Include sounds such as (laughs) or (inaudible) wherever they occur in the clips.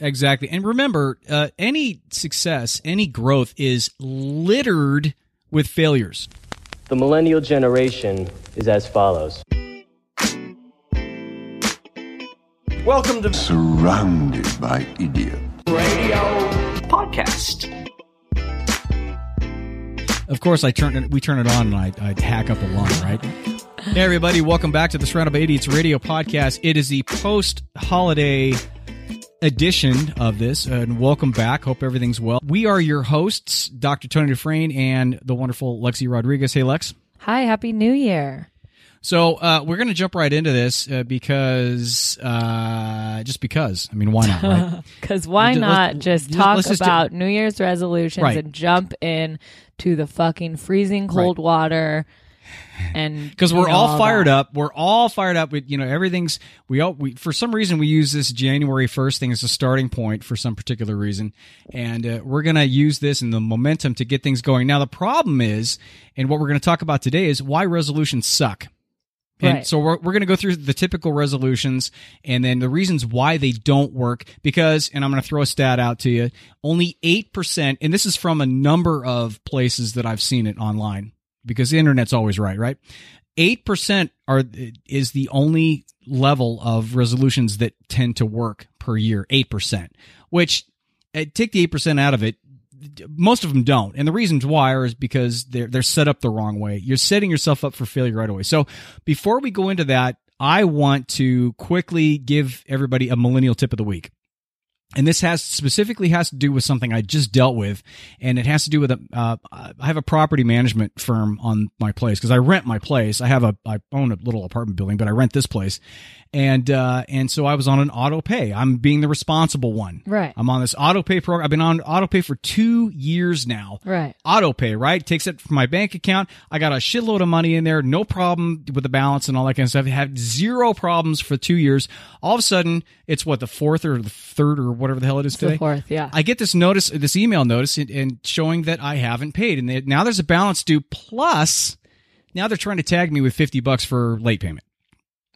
Exactly. And remember, uh, any success, any growth is littered with failures. The millennial generation is as follows. Welcome to surrounded by idiots. Radio Podcast. Of course, I turn it, we turn it on and I, I hack up a line, right? Hey, everybody, welcome back to the Surrounded by Idiots Radio Podcast. It is the post holiday edition of this, and welcome back. Hope everything's well. We are your hosts, Dr. Tony Dufresne and the wonderful Lexi Rodriguez. Hey, Lex. Hi, Happy New Year. So uh, we're going to jump right into this uh, because, uh, just because. I mean, why not? Right? (laughs) Because why Let's- not let's- just let's talk just do- about New Year's resolutions Right. and jump in to the fucking freezing cold water and because we're know, all fired that. up. We're all fired up. With you know everything's we all we for some reason we use this January first thing as a starting point for some particular reason, and uh, we're gonna use this and the momentum to get things going. Now the problem is, and what we're gonna talk about today is why resolutions suck. And Right. so we're, we're going to go through the typical resolutions and then the reasons why they don't work because, and I'm going to throw a stat out to you, only 8%, and this is from a number of places that I've seen it online because the internet's always right, right? 8% are, is the only level of resolutions that tend to work per year, 8%, which uh, take the 8% out of it, most of them don't. And the reasons why are is because they're they're set up the wrong way. You're setting yourself up for failure right away. So before we go into that, I want to quickly give everybody a millennial tip of the week. And this has specifically has to do with something I just dealt with, and it has to do with a. Uh, I have a property management firm on my place because I rent my place. I have a I own a little apartment building, but I rent this place, and uh, and so I was on an auto pay. I'm being the responsible one. Right. I'm on this auto pay program. I've been on auto pay for two years now. Right. Auto pay, right? Takes it from my bank account. I got a shitload of money in there, no problem with the balance and all that kind of stuff. Had zero problems for two years. All of a sudden, it's what the fourth or the third or whatever the hell it is The today. fourth, yeah. I get this notice, this email notice, and, and showing that I haven't paid, and they, now there's a balance due. Plus, now they're trying to tag me with fifty bucks for late payment.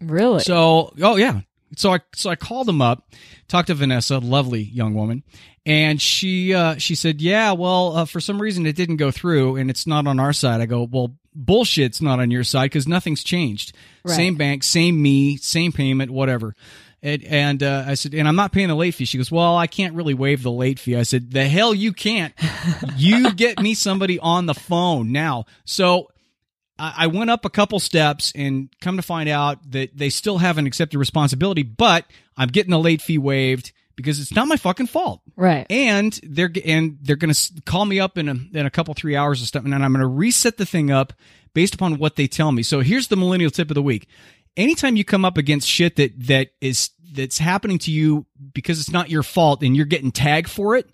Really? So, oh yeah. So I so I called them up, talked to Vanessa, lovely young woman, and she uh, she said, "Yeah, well, uh, for some reason it didn't go through, and it's not on our side." I go, "Well, bullshit's not on your side because nothing's changed. Right. Same bank, same me, same payment, whatever." And, and uh, I said, "And I'm not paying the late fee." She goes, "Well, I can't really waive the late fee." I said, "The hell you can't. you (laughs) get me somebody on the phone now." So I went up a couple steps and come to find out that they still haven't accepted responsibility, but I'm getting the late fee waived because it's not my fucking fault. right. And they're and they're going to call me up in a in a couple three hours or something, and I'm going to reset the thing up based upon what they tell me. So here's the millennial tip of the week: anytime you come up against shit that that is that's happening to you because it's not your fault and you're getting tagged for it,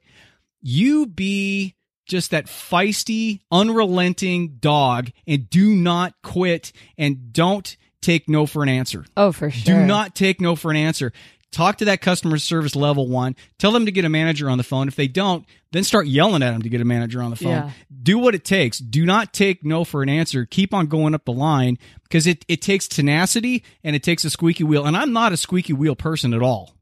you be just that feisty, unrelenting dog and do not quit and don't take no for an answer. oh, for sure. Do not take no for an answer. Talk to that customer service level one. Tell them to get a manager on the phone. If they don't, then start yelling at them to get a manager on the phone. Yeah. Do what it takes. Do not take no for an answer. Keep on going up the line because it, it takes tenacity and it takes a squeaky wheel. And I'm not a squeaky wheel person at all.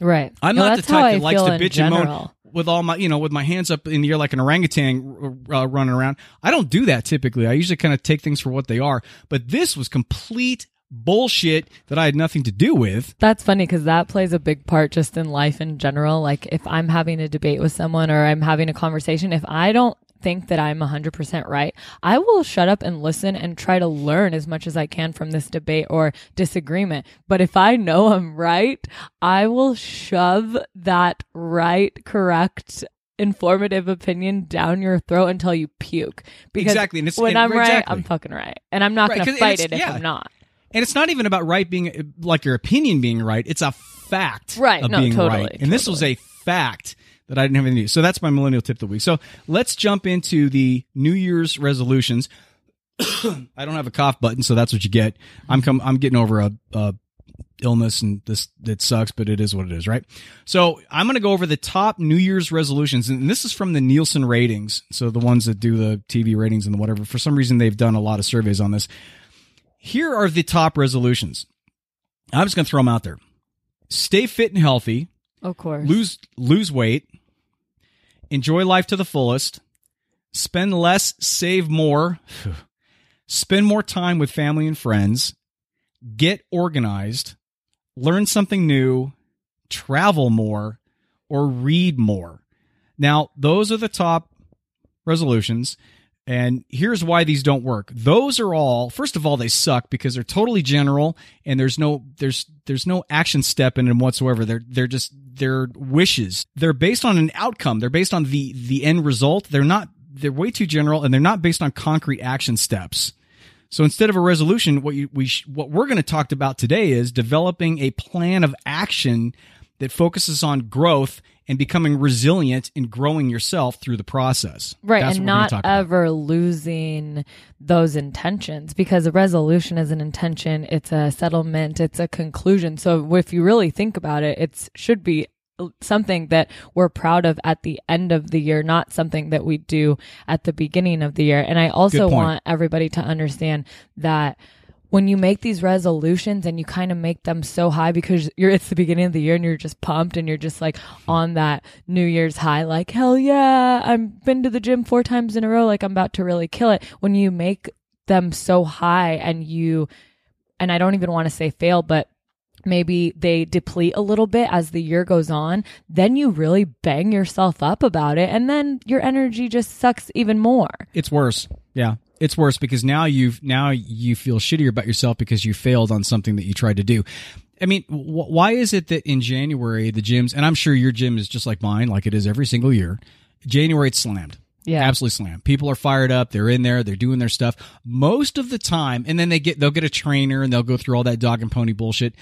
Right. I'm No, not the type that likes to bitch and moan. With all my, you know, with my hands up in the air like an orangutan uh, running around. I don't do that typically. I usually kind of take things for what they are. But this was complete bullshit that I had nothing to do with. That's funny because that plays a big part just in life in general. Like if I'm having a debate with someone or I'm having a conversation, if I don't think that I'm 100% right, I will shut up and listen and try to learn as much as I can from this debate or disagreement. But if I know I'm right, I will shove that right, correct, informative opinion down your throat until you puke. Because Exactly, and it's- when I'm right. I'm fucking right. And I'm not Right, going to fight it if yeah. I'm not. And it's not even about right being like your opinion being right. It's a fact Right, of no, being totally, right. And this was a fact that I didn't have anything to do. So that's my millennial tip of the week. So let's jump into the New Year's resolutions. (coughs) I don't have a cough button, so that's what you get. I'm com- I'm getting over a, a illness and this it sucks, but it is what it is, right? So I'm going to go over the top New Year's resolutions, and this is from the Nielsen ratings. So the ones that do the TV ratings and the whatever. For some reason, they've done a lot of surveys on this. Here are the top resolutions. I'm just going to throw them out there. Stay fit and healthy. Of course. lose lose weight, enjoy life to the fullest, spend less, save more, (sighs) spend more time with family and friends, get organized, learn something new, travel more, or read more. Now, those are the top resolutions. And here's why these don't work. Those are all first of all they suck because they're totally general and there's no there's there's no action step in them whatsoever. They're they're just they're wishes. They're based on an outcome. They're based on the the end result. They're not they're way too general and they're not based on concrete action steps. So instead of a resolution, what you, we sh- what we're going to talk about today is developing a plan of action that focuses on growth and becoming resilient and growing yourself through the process. Right, That's and what we're gonna not talk about. ever losing those intentions because a resolution is an intention, it's a settlement, it's a conclusion. So if you really think about it, it should be something that we're proud of at the end of the year, not something that we do at the beginning of the year. And I also want everybody to understand that when you make these resolutions and you kind of make them so high because you're it's the beginning of the year and you're just pumped and you're just like on that New Year's high, like hell yeah, I've been to the gym four times in a row, like I'm about to really kill it. When you make them so high and you and I don't even want to say fail, but maybe they deplete a little bit as the year goes on, then you really bang yourself up about it and then your energy just sucks even more. It's worse. Yeah. It's worse because now you've now you feel shittier about yourself because you failed on something that you tried to do. I mean, wh- why is it that in January the gyms, and I'm sure your gym is just like mine, like it is every single year. January it's slammed. Yeah. Absolutely slammed. People are fired up. They're in there. They're doing their stuff most of the time, and then they get they'll get a trainer and they'll go through all that dog and pony bullshit.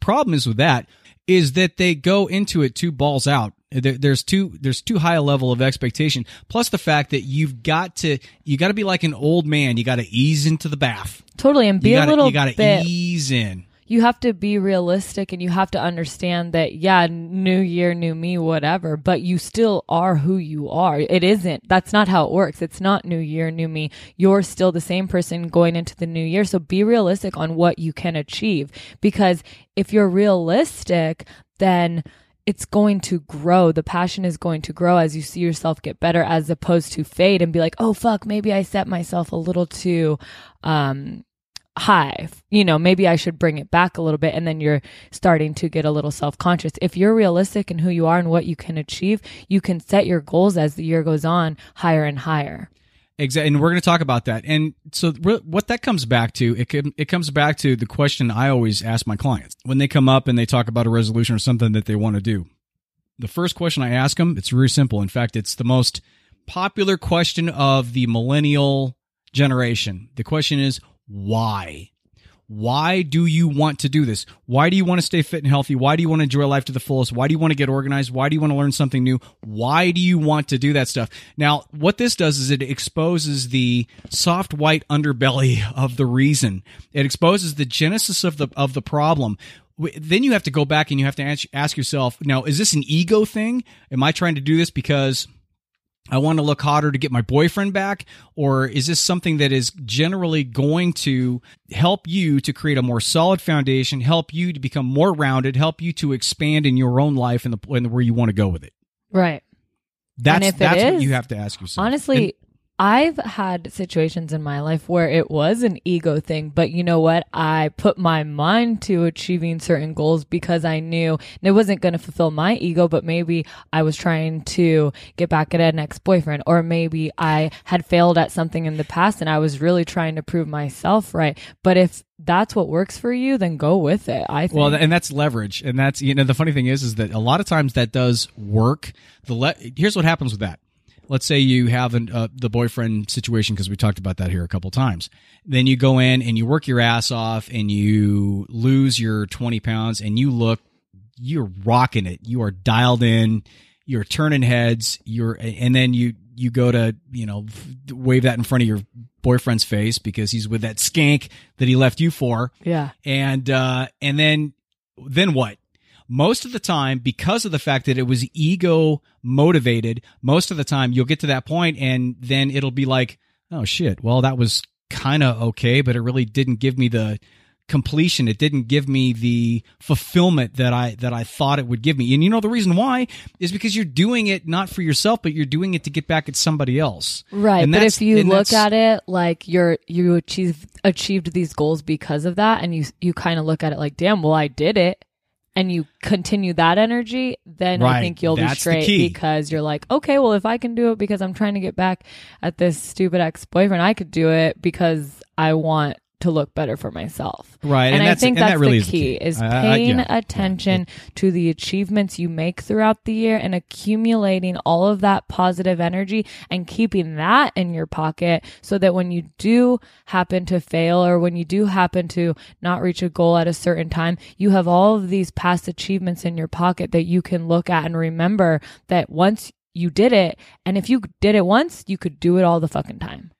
Problem is with that is that they go into it two balls out. There, there's too there's too high a level of expectation. Plus the fact that you've got to you got to be like an old man. You got to ease into the bath. Totally and be a gotta, little you got to ease in. you have to be realistic and you have to understand that yeah new year new me whatever but you still are who you are it isn't that's not how it works it's not new year new me you're still the same person going into the new year so be realistic on what you can achieve because if you're realistic then it's going to grow. The passion is going to grow as you see yourself get better as opposed to fade and be like, oh, fuck, maybe I set myself a little too, um, high. You know, maybe I should bring it back a little bit. And then you're starting to get a little self conscious. If you're realistic in who you are and what you can achieve, you can set your goals as the year goes on higher and higher. Exactly, and we're going to talk about that. And so, what that comes back to, it it comes back to the question I always ask my clients when they come up and they talk about a resolution or something that they want to do. The first question I ask them, it's very simple. In fact, it's the most popular question of the millennial generation. The question is why? Why do you want to do this? Why do you want to stay fit and healthy? Why do you want to enjoy life to the fullest? Why do you want to get organized? Why do you want to learn something new? Why do you want to do that stuff? Now, what this does is it exposes the soft white underbelly (laughs) of the reason. It exposes the genesis of the of the problem. Then you have to go back and you have to ask, yourself, now, is this an ego thing? Am I trying to do this because I want to look hotter to get my boyfriend back? Or is this something that is generally going to help you to create a more solid foundation, help you to become more rounded, help you to expand in your own life and the, and where you want to go with it? Right. That's, that's what is, you have to ask yourself. Honestly, I've had situations in my life where it was an ego thing, but you know what? I put my mind to achieving certain goals because I knew it wasn't going to fulfill my ego, but maybe I was trying to get back at an ex boyfriend, or maybe I had failed at something in the past and I was really trying to prove myself right. But if that's what works for you, then go with it. I think. Well, and that's leverage, and that's you know the funny thing is is that a lot of times that does work. The le- here's what happens with that. Let's say you have an, uh, the boyfriend situation because we talked about that here a couple times. Then you go in and you work your ass off and you lose your 20 pounds and you look, you're rocking it. You are dialed in. You're turning heads. You're, and then you, you go to, you know, wave that in front of your boyfriend's face because he's with that skank that he left you for yeah. and uh and then then what most of the time because of the fact that it was ego motivated most of the time you'll get to that point and then it'll be like oh shit well that was kind of okay but it really didn't give me the completion. It didn't give me the fulfillment that I that I thought it would give me. And you know the reason why is because you're doing it not for yourself, but you're doing it to get back at somebody else. Right. And but if you look at it like you're you achieved achieved these goals because of that and you you kind of look at it like, damn, well I did it and you continue that energy, then I think you'll That's be straight because you're like, okay, well if I can do it because I'm trying to get back at this stupid ex-boyfriend, I could do it because I want to look better for myself. Right, And, and I think and that that's really the is the key, key. is I- I- paying yeah. attention to the achievements you make throughout the year and accumulating all of that positive energy and keeping that in your pocket so that when you do happen to fail or when you do happen to not reach a goal at a certain time, you have all of these past achievements in your pocket that you can look at and remember that once you did it, and if you did it once, you could do it all the fucking time.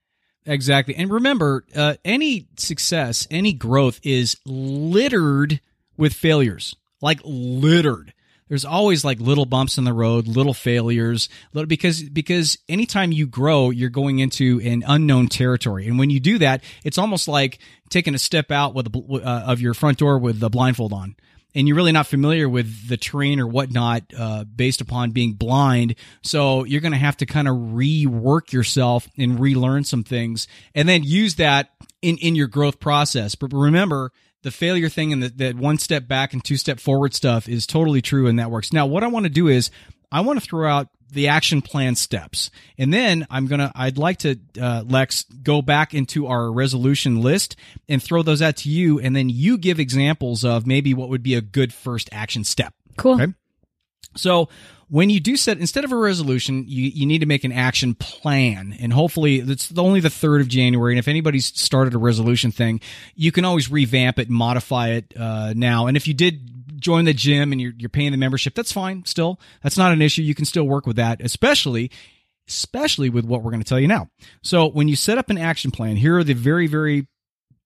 Exactly. And remember, uh, any success, any growth is littered with failures. Like littered. There's always like little bumps in the road, little failures, little because because anytime you grow, you're going into an unknown territory, and when you do that, it's almost like taking a step out with a, uh, of your front door with the blindfold on, and you're really not familiar with the terrain or whatnot uh, based upon being blind. So you're going to have to kind of rework yourself and relearn some things, and then use that in in your growth process. But remember, the failure thing and that one step back and two step forward stuff is totally true, and that works. Now, what I want to do is I want to throw out the action plan steps, and then I'm gonna I'd like to uh, Lex go back into our resolution list and throw those out to you, and then you give examples of maybe what would be a good first action step. Cool. Okay. So when you do set instead of a resolution, you, you need to make an action plan, and hopefully it's only the third of January. And if anybody's started a resolution thing, you can always revamp it, modify it uh, now. And if you did join the gym and you're you're paying the membership, that's fine. Still, that's not an issue. You can still work with that, especially especially with what we're going to tell you now. So when you set up an action plan, here are the very very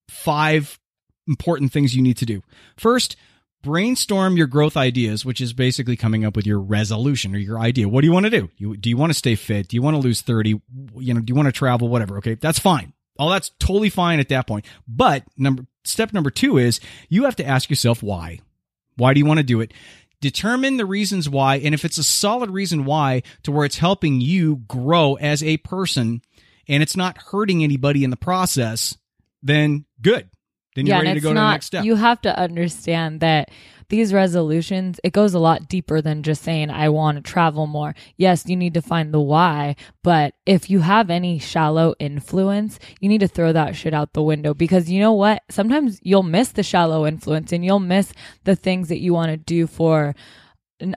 five important things you need to do. First, brainstorm your growth ideas, which is basically coming up with your resolution or your idea. What do you want to do? You, do you want to stay fit? Do you want to lose 30? You know, do you want to travel? Whatever. Okay. That's fine. All that's totally fine at that point. But number, step number two is you have to ask yourself why. Why do you want to do it? Determine the reasons why. And if it's a solid reason why to where it's helping you grow as a person and it's not hurting anybody in the process, then good. Then you're and ready to it's go to not, the next step. You have to understand that these resolutions, it goes a lot deeper than just saying, I want to travel more. Yes, you need to find the why, but if you have any shallow influence, you need to throw that shit out the window because you know what? Sometimes you'll miss the shallow influence and you'll miss the things that you want to do for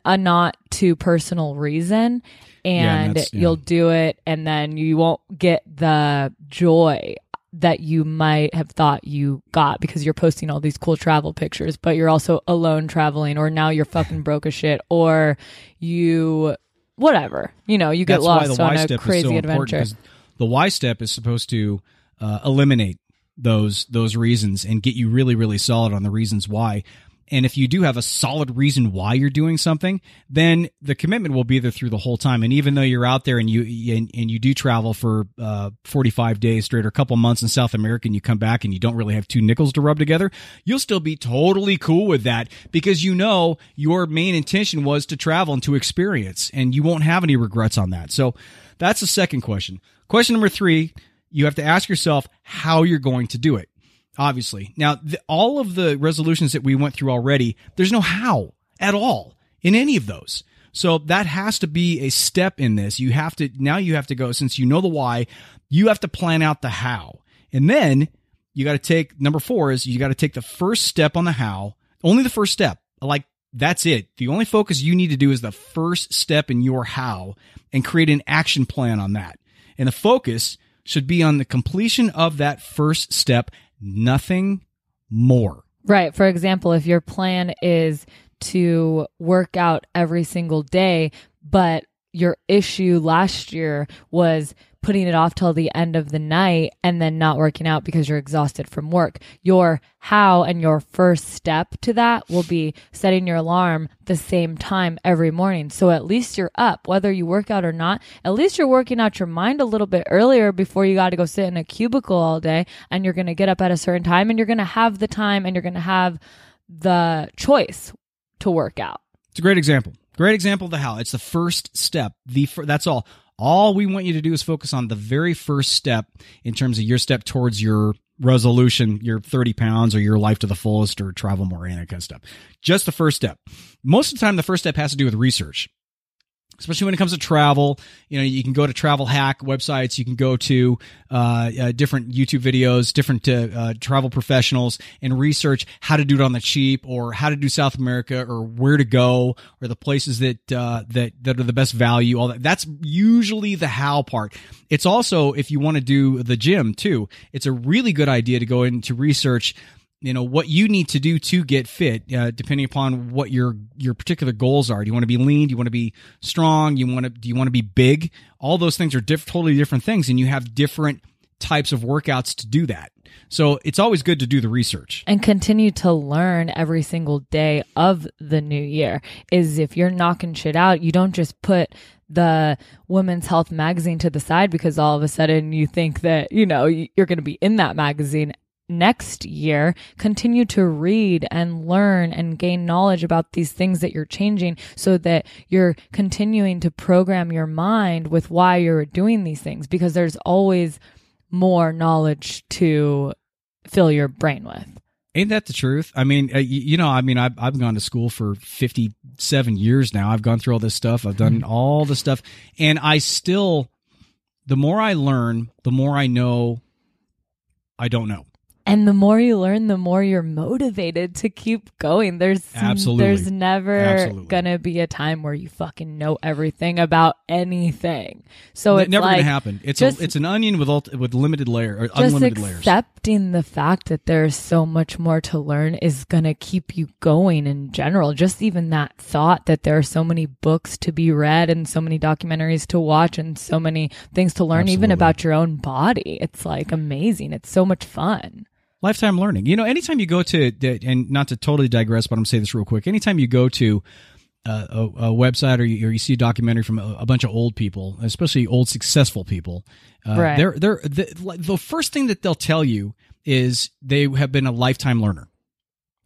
a not too personal reason. and And yeah. you'll do it and then you won't get the joy that you might have thought you got because you're posting all these cool travel pictures, but you're also alone traveling, or now you're fucking broke as shit, or you whatever. You know, you get That's lost on a crazy so adventure. the Y step is supposed to uh, eliminate those those reasons and get you really really solid on the reasons why. And if you do have a solid reason why you're doing something, then the commitment will be there through the whole time. And even though you're out there and you and, and you do travel for uh, 45 days straight or a couple months in South America, and you come back and you don't really have two nickels to rub together, you'll still be totally cool with that because you know your main intention was to travel and to experience, and you won't have any regrets on that. So that's the second question. Question number three: you have to ask yourself how you're going to do it obviously. Now, the, all of the resolutions that we went through already, there's no how at all in any of those. So that has to be a step in this. You have to, now you have to go, since you know the why, you have to plan out the how. And then you got to take, number four is you got to take the first step on the how, only the first step. Like, that's it. The only focus you need to do is the first step in your how and create an action plan on that. And the focus should be on the completion of that first step nothing more. Right. For example, if your plan is to work out every single day, but your issue last year was putting it off till the end of the night and then not working out because you're exhausted from work. Your how and your first step to that will be setting your alarm the same time every morning. So at least you're up, whether you work out or not. At least you're working out your mind a little bit earlier before you got to go sit in a cubicle all day and you're going to get up at a certain time and you're going to have the time and you're going to have the choice to work out. It's a great example. Great example of the how. It's the first step. The fir- that's all. All we want you to do is focus on the very first step in terms of your step towards your resolution, your 30 pounds or your life to the fullest or travel more and that kind of stuff. Just the first step. Most of the time, the first step has to do with research especially when it comes to travel. You know, you can go to travel hack websites. You can go to uh, uh, different YouTube videos, different uh, uh, travel professionals, and research how to do it on the cheap, or how to do South America, or where to go, or the places that uh, that that are the best value. All that. That's usually the how part. It's also if you want to do the gym too. It's a really good idea to go into research you know what you need to do to get fit uh, depending upon what your your particular goals are. Do you want to be lean? Do you want to be strong? You want to do you want to be big? All those things are diff- totally different things and you have different types of workouts to do that. So it's always good to do the research. And continue to learn every single day of the new year is if you're knocking shit out you don't just put the women's health magazine to the side because all of a sudden you think that you know you're going to be in that magazine next year continue to read and learn and gain knowledge about these things that you're changing so that you're continuing to program your mind with why you're doing these things because there's always more knowledge to fill your brain with Ain't that the truth? I mean, uh, you, you, know, I mean, I've, I've gone to school for 57 years now. I've gone through all this stuff. I've done all this stuff. And I still, the more I learn, the more I know I don't know and the more you learn the more you're motivated to keep going. There's Absolutely. there's never Absolutely. gonna be a time where you fucking know everything about anything. So it's never like gonna happen. It's just, a, it's an onion with ult- with limited layer or unlimited layers. accepting the fact that there's so much more to learn is gonna keep you going in general. Just even that thought that there are so many books to be read and so many documentaries to watch and so many things to learn even about your own body. It's like amazing. It's so much fun lifetime learning. You know, anytime you go to, and not to totally digress, but I'm gonna say this real quick. Anytime you go to uh, a, a, website or you, or you, see a documentary from a, a, bunch of old people, especially old successful people, uh, right. they're they're the, the first thing that they'll tell you is they have been a lifetime learner.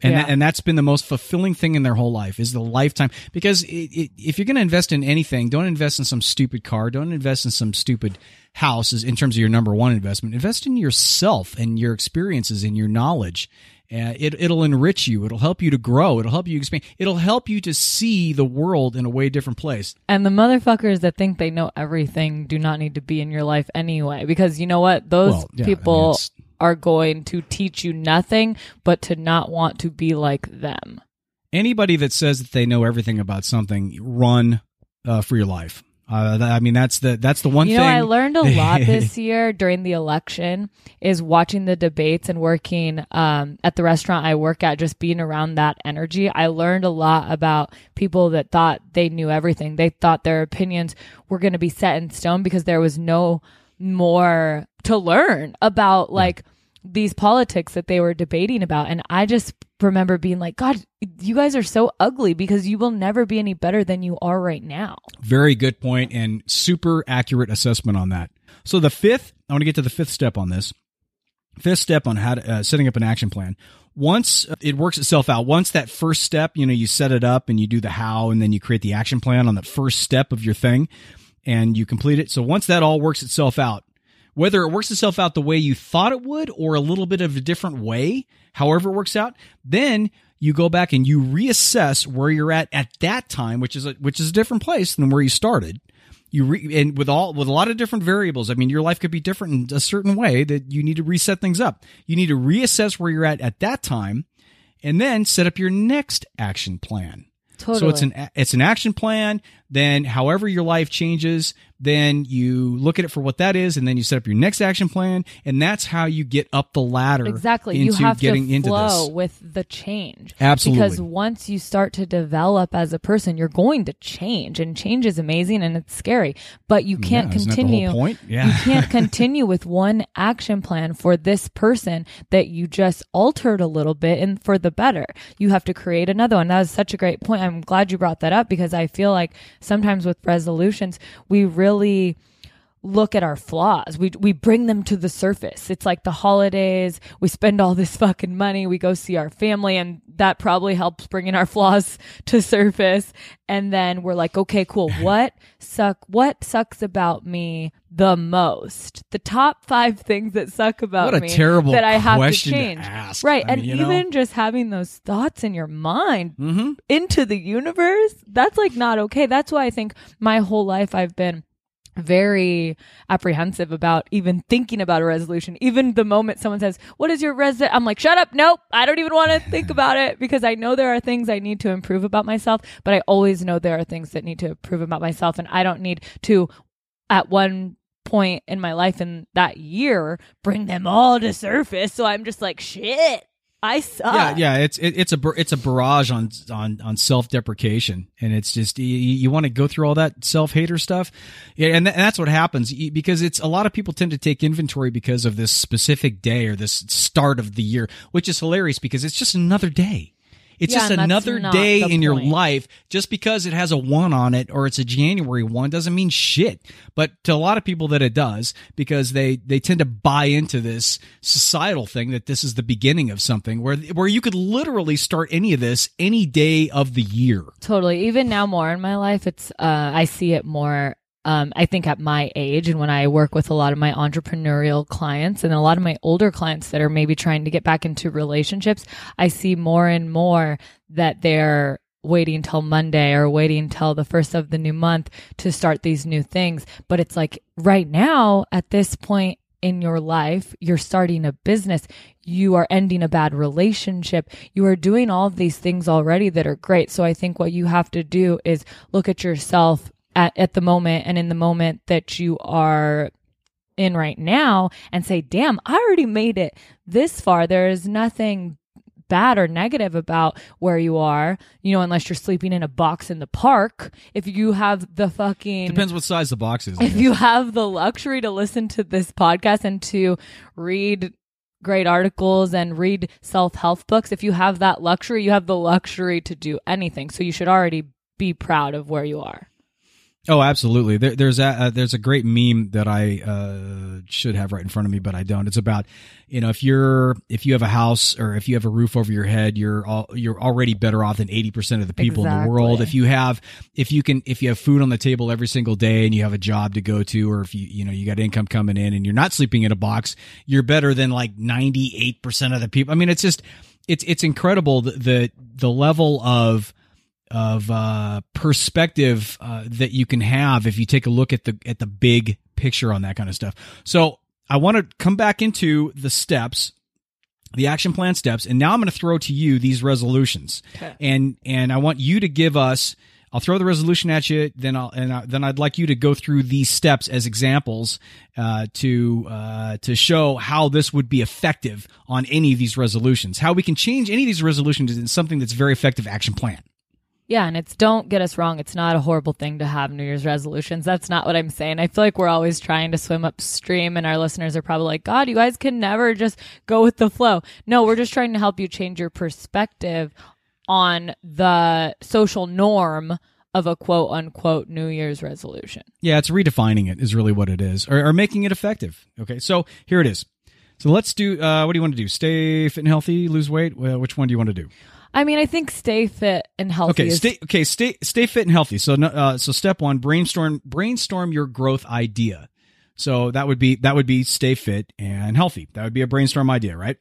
And, Yeah. that, and that's been the most fulfilling thing in their whole life is the lifetime. Because it, it, if you're going to invest in anything don't invest in some stupid car. Don't invest in some stupid house in terms of your number one investment. Invest in yourself and your experiences and your knowledge. Uh, it, it'll enrich you. It'll help you to grow. It'll help you expand. It'll help you to see the world in a way different place. And the motherfuckers that think they know everything do not need to be in your life anyway. Because you know what? Those Well, yeah, I mean, people are going to teach you nothing but to not want to be like them. anybody that says that they know everything about something run uh, for your life uh, I mean that's the that's the one You thing know, I learned a (laughs) lot this year during the election is watching the debates and working um, at the restaurant I work at, just being around that energy. I learned a lot about people that thought they knew everything. They thought their opinions were going to be set in stone because there was no more to learn about like these politics that they were debating about. And I just remember being like, God, you guys are so ugly because you will never be any better than you are right now. Very good point and super accurate assessment on that. So the fifth, I want to get to the fifth step on this. Fifth step on how to, uh, setting up an action plan. Once it works itself out, once that first step, you know, you set it up and you do the how and then you create the action plan on the first step of your thing and you complete it. So once that all works itself out, whether it works itself out the way you thought it would or a little bit of a different way, however it works out, then you go back and you reassess where you're at at that time, which is a, which is a different place than where you started. You re, and with all with a lot of different variables. I mean, your life could be different in a certain way that you need to reset things up. You need to reassess where you're at at that time, and then set up your next action plan. Totally. So it's an it's an action plan then however your life changes, then you look at it for what that is, and then you set up your next action plan, and that's how you get up the ladder. Exactly. You have getting to into flow this. with the change. Absolutely. Because once you start to develop as a person, you're going to change and change is amazing and it's scary, but you can't Yeah, isn't that the whole continue. point? Yeah. You can't (laughs) continue with one action plan for this person that you just altered a little bit and for the better. You have to create another one. That was such a great point. I'm glad you brought that up because I feel like sometimes with resolutions, we really look at our flaws. We we bring them to the surface. It's like the holidays. We spend all this (laughs) fucking money. We go see our family, and that probably helps bringing our flaws (laughs) to surface. And then we're like, okay, cool. (laughs) What suck? What sucks about me the most? The top five things that suck about What a me terrible that I have to to change. ask. Right, I and mean, you know? even just having those thoughts in your mind Mm-hmm. into the universe, that's like not okay. That's why I think my whole life I've been very apprehensive about even thinking about a resolution. Even the moment someone says, "What is your res?" I'm like, "Shut up! Nope, I don't even want to think about it because I know there are things I need to improve about myself, but I always know there are things that need to improve about myself, and I don't need to at one point in my life in that year bring them all to surface. So I'm just like, shit, I suck. yeah, yeah, it's it, it's a it's a barrage on on on self deprecation, and it's just you, you want to go through all that self hater stuff, yeah, and, th- and that's what happens because it's a lot of people tend to take inventory because of this specific day or this start of the year, which is hilarious because it's just another day. It's Yeah, just another day in your life. Just because it has a one on it or it's a January one doesn't mean shit. But to a lot of people that it does because they they tend to buy into this societal thing that this is the beginning of something where where you could literally start any of this any day of the year. Totally. Even now, more in my life, it's uh, I see it more. Um, I think at my age, and when I work with a lot of my entrepreneurial clients and a lot of my older clients that are maybe trying to get back into relationships, I see more and more that they're waiting till Monday or waiting till the first of the new month to start these new things. But it's like right now, at this point in your life, you're starting a business, you are ending a bad relationship, you are doing all of these things already that are great. So I think what you have to do is look at yourself at, at the moment and in the moment that you are in right now and say, damn, I already made it this far. There is nothing bad or negative about where you are, you know, unless you're sleeping in a box in the park. If you have the fucking Depends what size the box is. If you have the luxury to listen to this podcast and to read great articles and read self-help books, if you have that luxury, you have the luxury to do anything. So you should already be proud of where you are. Oh, absolutely. There, there's a uh, there's a great meme that I uh, should have right in front of me, but I don't. It's about you know if you're if you have a house or if you have a roof over your head, you're all, you're already better off than eighty percent of the people in the world. If you have if you can if you have food on the table every single day and you have a job to go to, or if you you know you got income coming in and you're not sleeping in a box, you're better than like ninety eight percent of the people. I mean, it's just it's it's incredible the the, the level of of uh, perspective uh, that you can have if you take a look at the at the big picture on that kind of stuff. So I want to come back into the steps, the action plan steps, and now I'm going to throw to you these resolutions, and and I want you to give us. I'll throw the resolution at you, then I'll and I, then I'd like you to go through these steps as examples uh, to uh, to show how this would be effective on any of these resolutions. How we can change any of these resolutions into something that's very effective action plan. Yeah, and it's don't get us wrong, it's not a horrible thing to have New Year's resolutions. That's not what I'm saying. I feel like we're always trying to swim upstream and our listeners are probably like, "God, you guys can never just go with the flow." No, we're just trying to help you change your perspective on the social norm of a quote unquote New Year's resolution. Yeah, it's redefining it is really what it is, or, or making it effective. Okay, so here it is. So let's do. Uh, what do you want to do? Stay fit and healthy, lose weight. Well, which one do you want to do? I mean, I think stay fit and healthy Okay, is stay. Okay, stay. Stay fit and healthy. So, uh, so step one: brainstorm. Brainstorm your growth idea. So that would be that would be stay fit and healthy. That would be a brainstorm idea, right?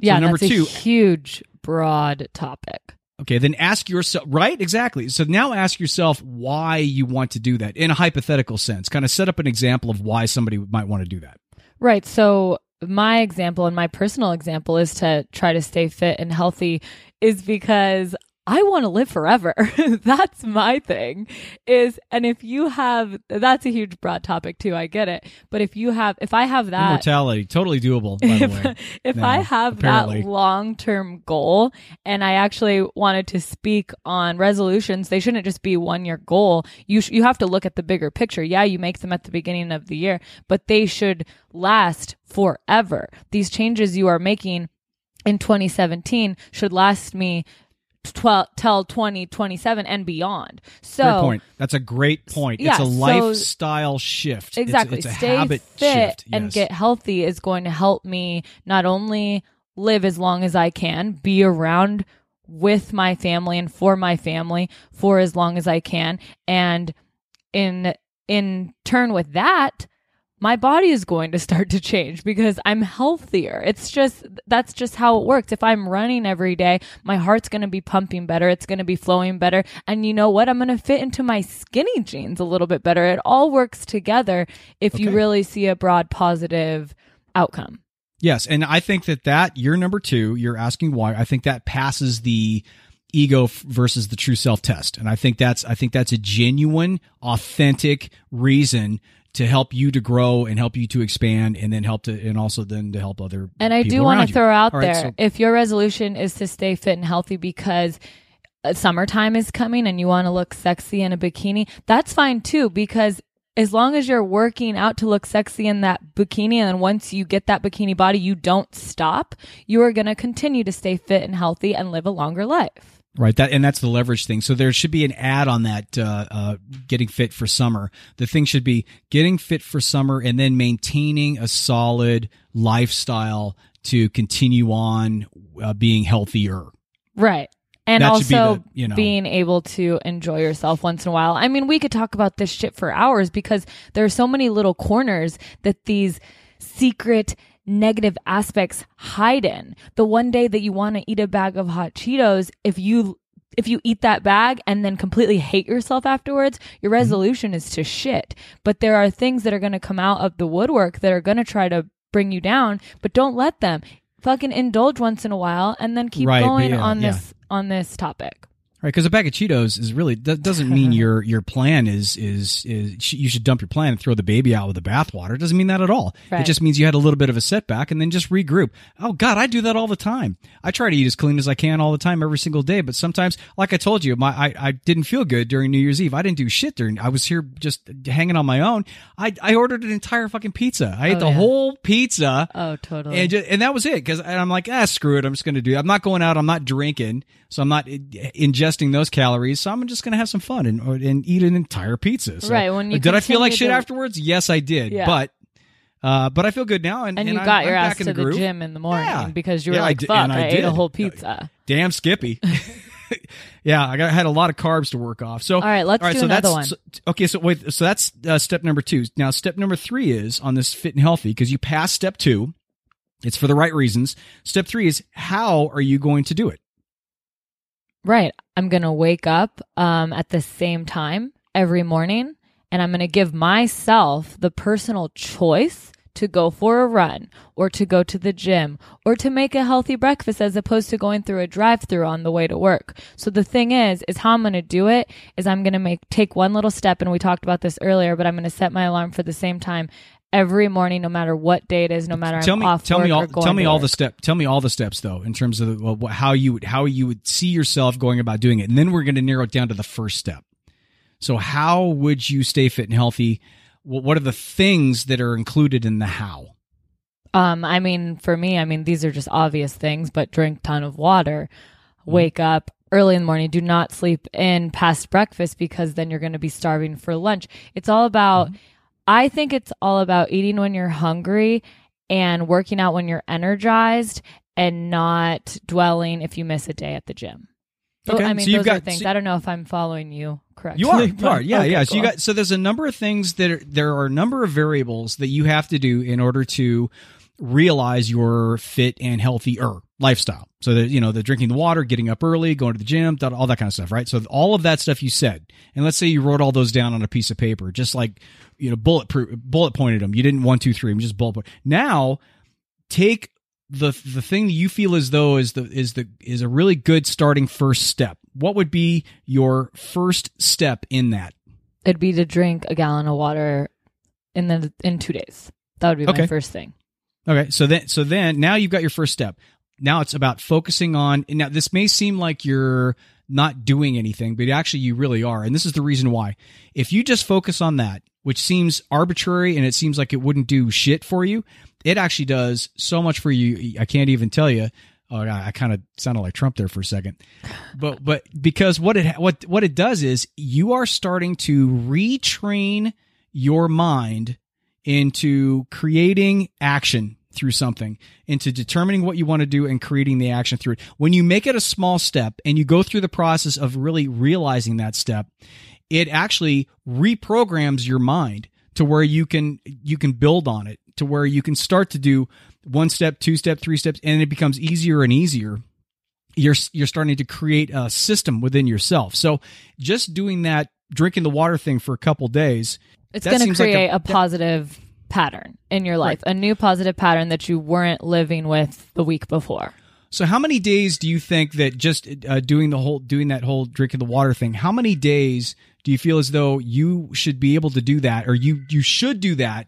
yeah, so number that's two. a huge broad topic. Okay, then ask yourself, right? Exactly. So now ask yourself why you want to do that in a hypothetical sense. Kind of set up an example of why somebody might want to do that. Right. So my example and my personal example is to try to stay fit and healthy is because I want to live forever. (laughs) that's my thing is, and if you have, that's a huge broad topic too. I get it. But if you have, if I have that, Immortality, totally doable. By the if, way, (laughs) if now, I have apparently. that long term goal and I actually wanted to speak on resolutions, they shouldn't just be one year goal. You sh- you have to look at the bigger picture. Yeah, you make them at the beginning of the year, but they should last forever. These changes you are making in 2017 should last me 12 till 2027 and beyond. So Great point. That's a great point. Yeah, it's a so- lifestyle shift. It's- Exactly. It's, a Stay habit fit shift. and yes. get healthy is going to help me not only live as long as I can, be around with my family and for my family for as long as I can, and in in turn with that, my body is going to start to change because I'm healthier. It's just that's just how it works. If I'm running every day, my heart's going to be pumping better, it's going to be flowing better, and you know what? I'm going to fit into my skinny jeans a little bit better. It all works together if you really see a broad positive outcome. Yes, and I think that that you're number two. You're asking why. I think that passes the ego versus the true self test, and I think that's I think that's a genuine, authentic reason to help you to grow and help you to expand, and then help to and also then to help other. People. And I do want to throw out All right, there so- if your resolution is to stay fit and healthy because uh, summertime is coming and you want to look sexy in a bikini, that's fine too because as long as you're working out to look sexy in that bikini and once you get that bikini body, you don't stop, you are going to continue to stay fit and healthy and live a longer life. Right. That and that's the leverage thing. So there should be an ad on that uh, uh, getting fit for summer. The thing should be getting fit for summer and then maintaining a solid lifestyle to continue on uh, being healthier. Right. And That should be also the, you know- being able to enjoy yourself once in a while. I mean, we could talk about this shit for hours because there are so many little corners that these secret negative aspects hide in. The one day that you want to eat a bag of hot Cheetos, if you if you eat that bag and then completely hate yourself afterwards, your Mm-hmm. resolution is to shit. But there are things that are going to come out of the woodwork that are going to try to bring you down, but don't let them. Fucking indulge once in a while and then keep Right, going yeah, on yeah. this on this topic. Right, because a bag of Cheetos is really that doesn't mean (laughs) your your plan is is is you should dump your plan and throw the baby out with the bathwater. It doesn't mean that at all. It just means you had a little bit of a setback and then just regroup. Oh God, I do that all the time. I try to eat as clean as I can all the time, every single day. But sometimes, like I told you, my I, I didn't feel good during New Year's Eve. I didn't do shit during. I was here just hanging on my own. I I ordered an entire fucking pizza. I ate Oh, the yeah. whole pizza. Oh, totally. And, ju- and that was it because I'm like, ah, screw it. I'm just going to do. It. I'm not going out. I'm not drinking, so I'm not i- those calories. So I'm just going to have some fun and and eat an entire pizza. So, Right, when you did I feel like shit to- afterwards? Yes, I did. Yeah. But uh, but I feel good now, and and you I'm- got your I'm ass back in to the, the, gym in the morning Yeah. because you were Yeah, like, did- "Fuck, I, I ate a whole pizza." (laughs) Damn, Skippy. (laughs) yeah, I got had a lot of carbs to work off. So All right, let's do so another that's, one. so- okay, so wait, so that's uh, step number two. Now, step number three is on this fit and healthy because you passed step two. It's for the right reasons. Step three is how are you going to do it? Right. I'm going to wake up um, at the same time every morning and I'm going to give myself the personal choice to go for a run or to go to the gym or to make a healthy breakfast as opposed to going through a drive through on the way to work. So the thing is, is how I'm going to do it is I'm going to make, take one little step. And we talked about this earlier, but I'm going to set my alarm for the same time every morning, no matter what day it is, no matter tell I'm me, off tell me all, tell me to all work. the step, tell me all the steps though, in terms of uh, well, how you would, how you would see yourself going about doing it, and then we're going to narrow it down to the first step. So, how would you stay fit and healthy? What are the things that are included in the how? Um, I mean, for me, I mean, these are just obvious things, but drink ton of water, mm-hmm. wake up early in the morning, do not sleep in past breakfast because then you're going to be starving for lunch. It's all about, mm-hmm. I think it's all about eating when you're hungry and working out when you're energized and not dwelling if you miss a day at the gym. Okay, I mean, so you've those are things. so- I don't know if I'm following you correctly. You are, you are, yeah, okay, yeah. So you got so there's a number of things that are, there are a number of variables that you have to do in order to realize your fit and healthier lifestyle. So that you know the drinking the water, getting up early, going to the gym, all that kind of stuff, right? So all of that stuff you said, and let's say you wrote all those down on a piece of paper, just like you know bullet bullet pointed them. You didn't one two three, them just bullet point. Now take the the thing that you feel as though is the is the is a really good starting first step? What would be your first step in that? It'd be to drink a gallon of water in the in two days. That would be Okay. my first thing. Okay, so then so then now you've got your first step. Now it's about focusing on. and Now this may seem like you're not doing anything, but actually you really are, and this is the reason why. If you just focus on that, which seems arbitrary and it seems like it wouldn't do shit for you, it actually does so much for you. I can't even tell you. Oh, I kind of sounded like Trump there for a second, but but because what it what what it does is you are starting to retrain your mind into creating action through something, into determining what you want to do and creating the action through it. When you make it a small step and you go through the process of really realizing that step, it actually reprograms your mind to where you can you can build on it to where you can start to do one step, two step, three steps and it becomes easier and easier you're you're starting to create a system within yourself. So just doing that drinking the water thing for a couple days It's going to seems like create a, positive pattern in your life, a new positive pattern that you weren't living with the week before. So how many days do you think that just uh, doing the whole doing that whole drinking the water thing? How many days do you feel as though you should be able to do that, or you you should do that,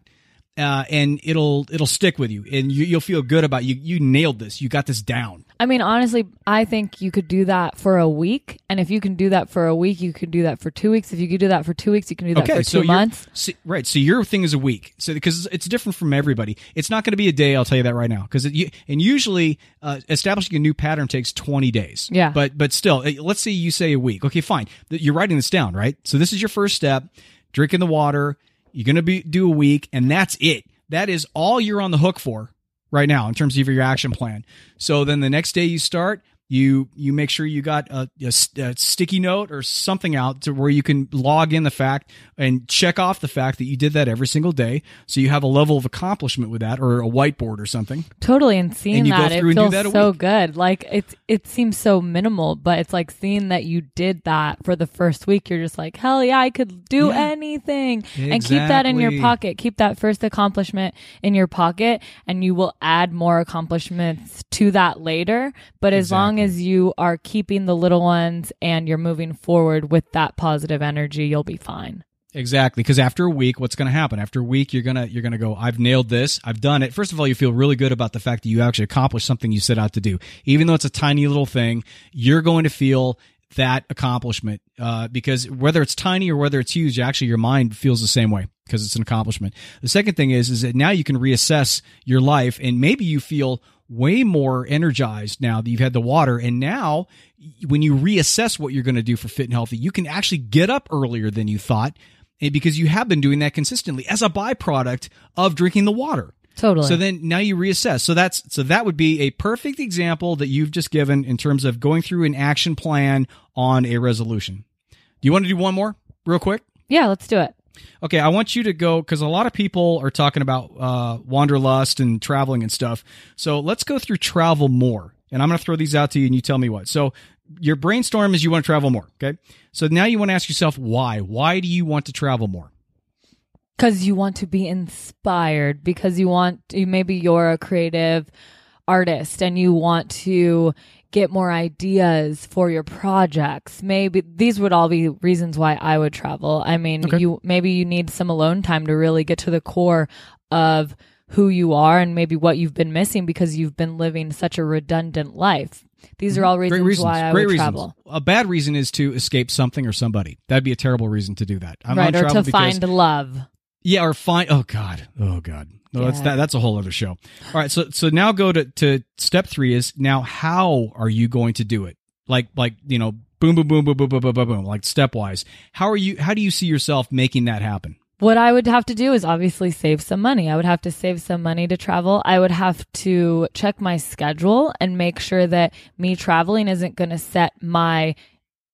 uh, and it'll it'll stick with you, and you, you'll feel good about you. You nailed this. You got this down. I mean, honestly, I think you could do that for a week. And if you can do that for a week, you can do that for two weeks. If you could do that for two weeks, you can do that for two so you're- months. so- right. So your thing is a week. So because it's different from everybody, it's not going to be a day. I'll tell you that right now. Because and usually uh, establishing a new pattern takes twenty days. Yeah. But but still, uh, let's say you say a week. Okay, fine. You're writing this down, right? So this is your first step. Drinking the water. You're going to be do a week, and that's it. That is all you're on the hook for right now in terms of your action plan. So then the next day you start, you you make sure you got a sticky note or something out to where you can log in the fact and check off the fact that you did that every single day. So you have a level of accomplishment with that, or a whiteboard or something. Totally, and seeing And that it through and do feels that so week. good. Like it's it seems so minimal, but it's like seeing that you did that for the first week. You're just like, hell yeah, I could do Yeah. anything, and keep that in your pocket. Keep that first accomplishment in your pocket, and you will add more accomplishments to that later. But as long As you are keeping the little ones and you're moving forward with that positive energy, you'll be fine. Exactly, because after a week, what's going to happen? After a week, you're gonna you're gonna go. I've nailed this. I've done it. First of all, you feel really good about the fact that you actually accomplished something you set out to do, even though it's a tiny little thing. You're going to feel that accomplishment uh, because whether it's tiny or whether it's huge, actually your mind feels the same way because it's an accomplishment. The second thing is is that now you can reassess your life and maybe you feel way more energized now that you've had the water and now when you reassess what you're going to do for fit and healthy you can actually get up earlier than you thought eh, because you have been doing that consistently as a byproduct of drinking the water Totally. so then now you reassess. So that's so that would be a perfect example that you've just given in terms of going through an action plan on a resolution. Do you want to do one more real quick? yeah, let's do it. Okay, I want you to go because a lot of people are talking about uh, wanderlust and traveling and stuff. So let's go through travel more, and I'm going to throw these out to you, and you tell me what. So your brainstorm is you want to travel more. Okay, so now you want to ask yourself why. Why do you want to travel more? because you want to be inspired because you want to, maybe you're a creative artist and you want to get more ideas for your projects maybe these would all be reasons why i would travel i mean Okay. you maybe you need some alone time to really get to the core of who you are and maybe what you've been missing because you've been living such a redundant life these are all reasons, Mm-hmm. Reasons. why i Great would reasons. travel A bad reason is to escape something or somebody. That'd be a terrible reason to do that. I'm right or to because, find love yeah, or find. Oh God. Oh God. No, that's that. That's a whole other show. All right. So so now go to to step three is now how are you going to do it? Like like you know boom boom boom boom boom boom boom boom boom like stepwise. How are you? How do you see yourself making that happen? What I would have to do is obviously save some money. I would have to save some money to travel. I would have to check my schedule and make sure that me traveling isn't going to set my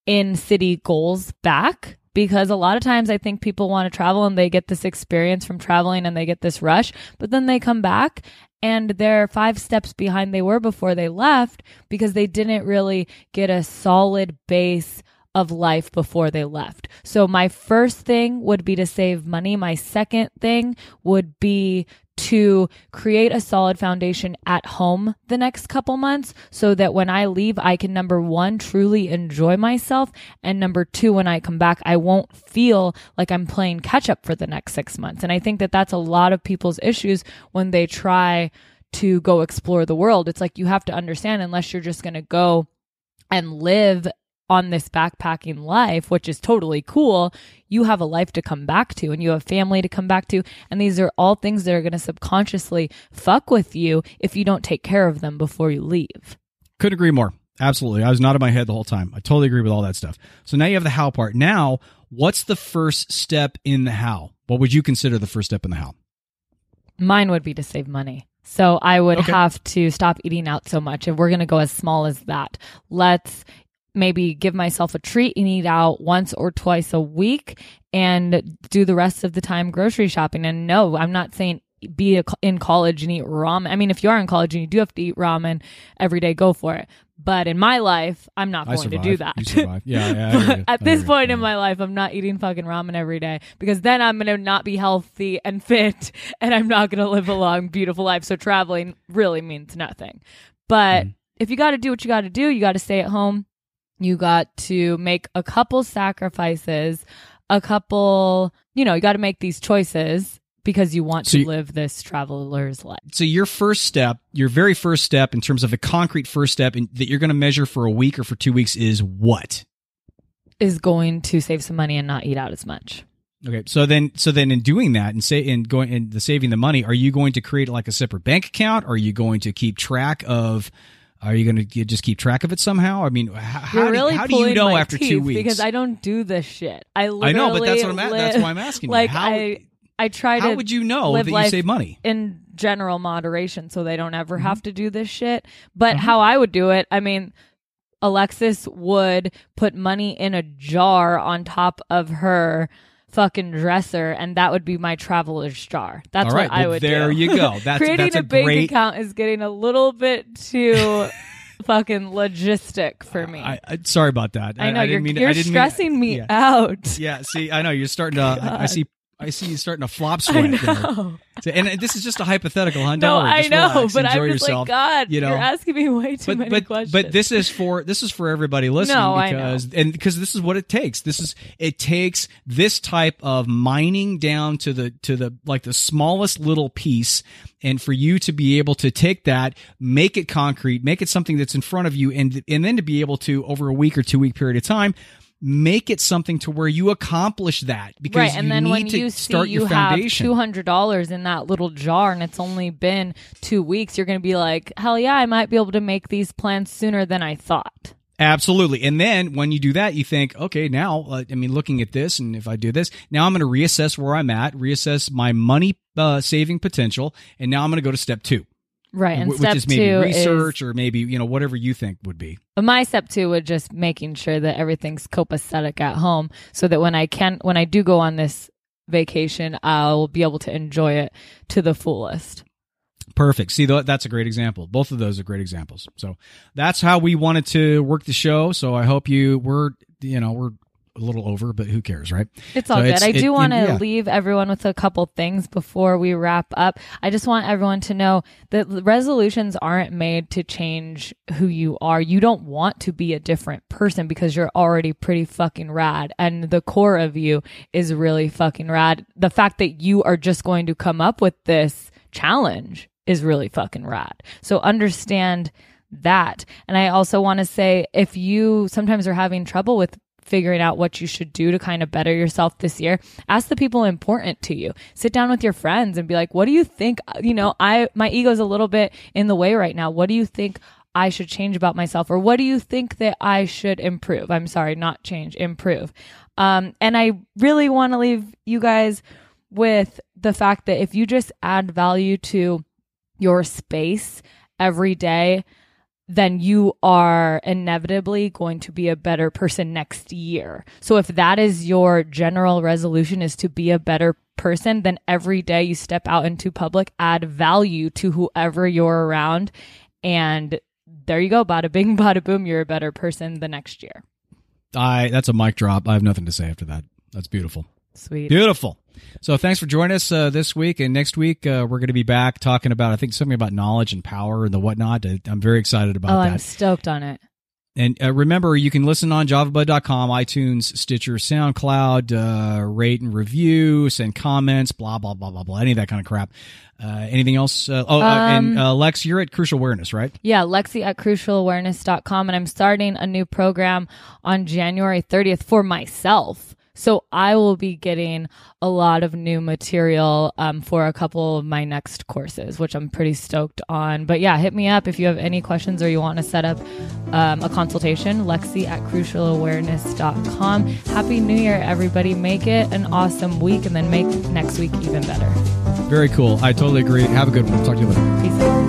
in city goals back. Because a lot of times I think people want to travel and they get this experience from traveling and they get this rush, but then they come back and they're five steps behind they were before they left because they didn't really get a solid base of life before they left. So my first thing would be to save money. My second thing would be to create a solid foundation at home the next couple months so that when I leave, I can number one, truly enjoy myself. And number two, when I come back, I won't feel like I'm playing catch up for the next six months. And I think that that's a lot of people's issues when they try to go explore the world. It's like you have to understand, unless you're just going to go and live on this backpacking life, which is totally cool, you have a life to come back to and you have family to come back to. And these are all things that are going to subconsciously fuck with you if you don't take care of them before you leave. Couldn't agree more. Absolutely. I was nodding my head the whole time. I totally agree with all that stuff. So now you have the how part. Now, what's the first step in the how? What would you consider the first step in the how? Mine would be to save money. So I would Okay. have to stop eating out so much. If we're going to go as small as that, let's maybe give myself a treat and eat out once or twice a week and do the rest of the time grocery shopping. And no, I'm not saying be a, in college and eat ramen. I mean, if you are in college and you do have to eat ramen every day, go for it. But in my life, I'm not I going to do that. Yeah, yeah. I hear (laughs) But you. at this point in my life, I'm not eating fucking ramen every day because then I'm going to not be healthy and fit (laughs) and I'm not going to live a long, beautiful life. So traveling really means nothing. But Mm. if you got to do what you got to do, you got to stay at home. You got to make a couple sacrifices, a couple, you know, you got to make these choices because you want So to live this traveler's life. so your first step, your very first step in terms of a concrete first step in, that you're going to measure for a week or for two weeks is what? Is going to save some money and not eat out as much. Okay, so then, so then, in doing that and say, in going and the saving the money, are you going to create like a separate bank account? Are you going to keep track of? Are you going to just keep track of it somehow? I mean, how, You're do, really how do you know after two weeks? Because I don't do this shit. I I know, but that's what I'm. At, that's why I'm asking. you. Like how, I, I try to. how would you know that you save money? in general moderation, so they don't ever Mm-hmm. have to do this shit. But how I would do it, I mean, Alexis would put money in a jar on top of her fucking dresser, and that would be my traveler's jar. That's right, what I well, would there do. you go. (laughs) That's Creating that's a, a bank great. account is getting a little bit too (laughs) fucking logistic for me. I, I, sorry about that. I know I you're, didn't mean, you're stressing mean, me yeah. out. Yeah, see, I know you're starting to. I see. I see you starting to flop (laughs) I sweat. there. know. So- And this is just a hypothetical, huh? No, I just know, relax, but I'm just yourself. like, God, you know. are asking me way too but many but questions. but this is for this is for everybody listening No, I know. because and because this is what it takes. This is it takes this type of mining down to the to the like the smallest little piece and for you to be able to take that, make it concrete, make it something that's in front of you and and then to be able to over a week or two week period of time make it something to where you accomplish that because right, and you then need when to you start see your you have foundation. two hundred dollars in that little jar and it's only been two weeks, you're going to be like, hell yeah, I might be able to make these plans sooner than I thought. Absolutely. And then when you do that, you think, okay, now, uh, I mean, looking at this, and if I do this, now I'm going to reassess where I'm at, reassess my money uh, saving potential, and now I'm going to go to step two, Right, and wh- step which is maybe two research or maybe you know whatever you think would be. is my step two would just making sure that everything's copacetic at home, so that when I can, when I do go on this vacation, I'll be able to enjoy it to the fullest. Perfect. See, that's a great example. Both of those are great examples. So that's how we wanted to work the show. So I hope you we're you know we're a little over, but who cares, right? It's all So good. it's- I do want to yeah. leave everyone with a couple things before we wrap up. I just want everyone to know that resolutions aren't made to change who you are. You don't want to be a different person because you're already pretty fucking rad and the core of you is really fucking rad. The fact that you are just going to come up with this challenge is really fucking rad. So understand that. And I also want to say if you sometimes are having trouble with figuring out what you should do to kind of better yourself this year, ask the people important to you. Sit down with your friends and be like, "What do you think, you know, I my ego's a little bit in the way right now. What do you think I should change about myself or what do you think that I should improve?" I'm sorry, not change, improve. Um and I really want to leave you guys with the fact that if you just add value to your space every day, then you are inevitably going to be a better person next year. So if that is your general resolution is to be a better person, then every day you step out into public, add value to whoever you're around. And there you go. Bada bing, (laughs) bada boom. You're a better person the next year. I that's a mic drop. I have nothing to say after that. That's beautiful. Sweet. Beautiful. So thanks for joining us uh, this week, and next week uh, we're going to be back talking about I think something about knowledge and power and the whatnot. I'm very excited about oh, that. I'm stoked on it. And uh, remember, you can listen on javabud.com, iTunes, Stitcher, SoundCloud, uh, rate and review, send comments, blah, blah, blah, blah, blah, any of that kind of crap. Uh, anything else? Uh, oh, and Um, uh, Lex, you're at Crucial Awareness, right? Yeah, Lexi at crucialawareness.com. And I'm starting a new program on January 30th for myself. So I will be getting a lot of new material um, for a couple of my next courses, which I'm pretty stoked on. But yeah, hit me up if you have any questions or you want to set up um, a consultation. Lexi at crucialawareness.com. Happy New Year, everybody. Make it an awesome week and then make next week even better. Very cool. I totally agree. Have a good one. Talk to you later. Peace out.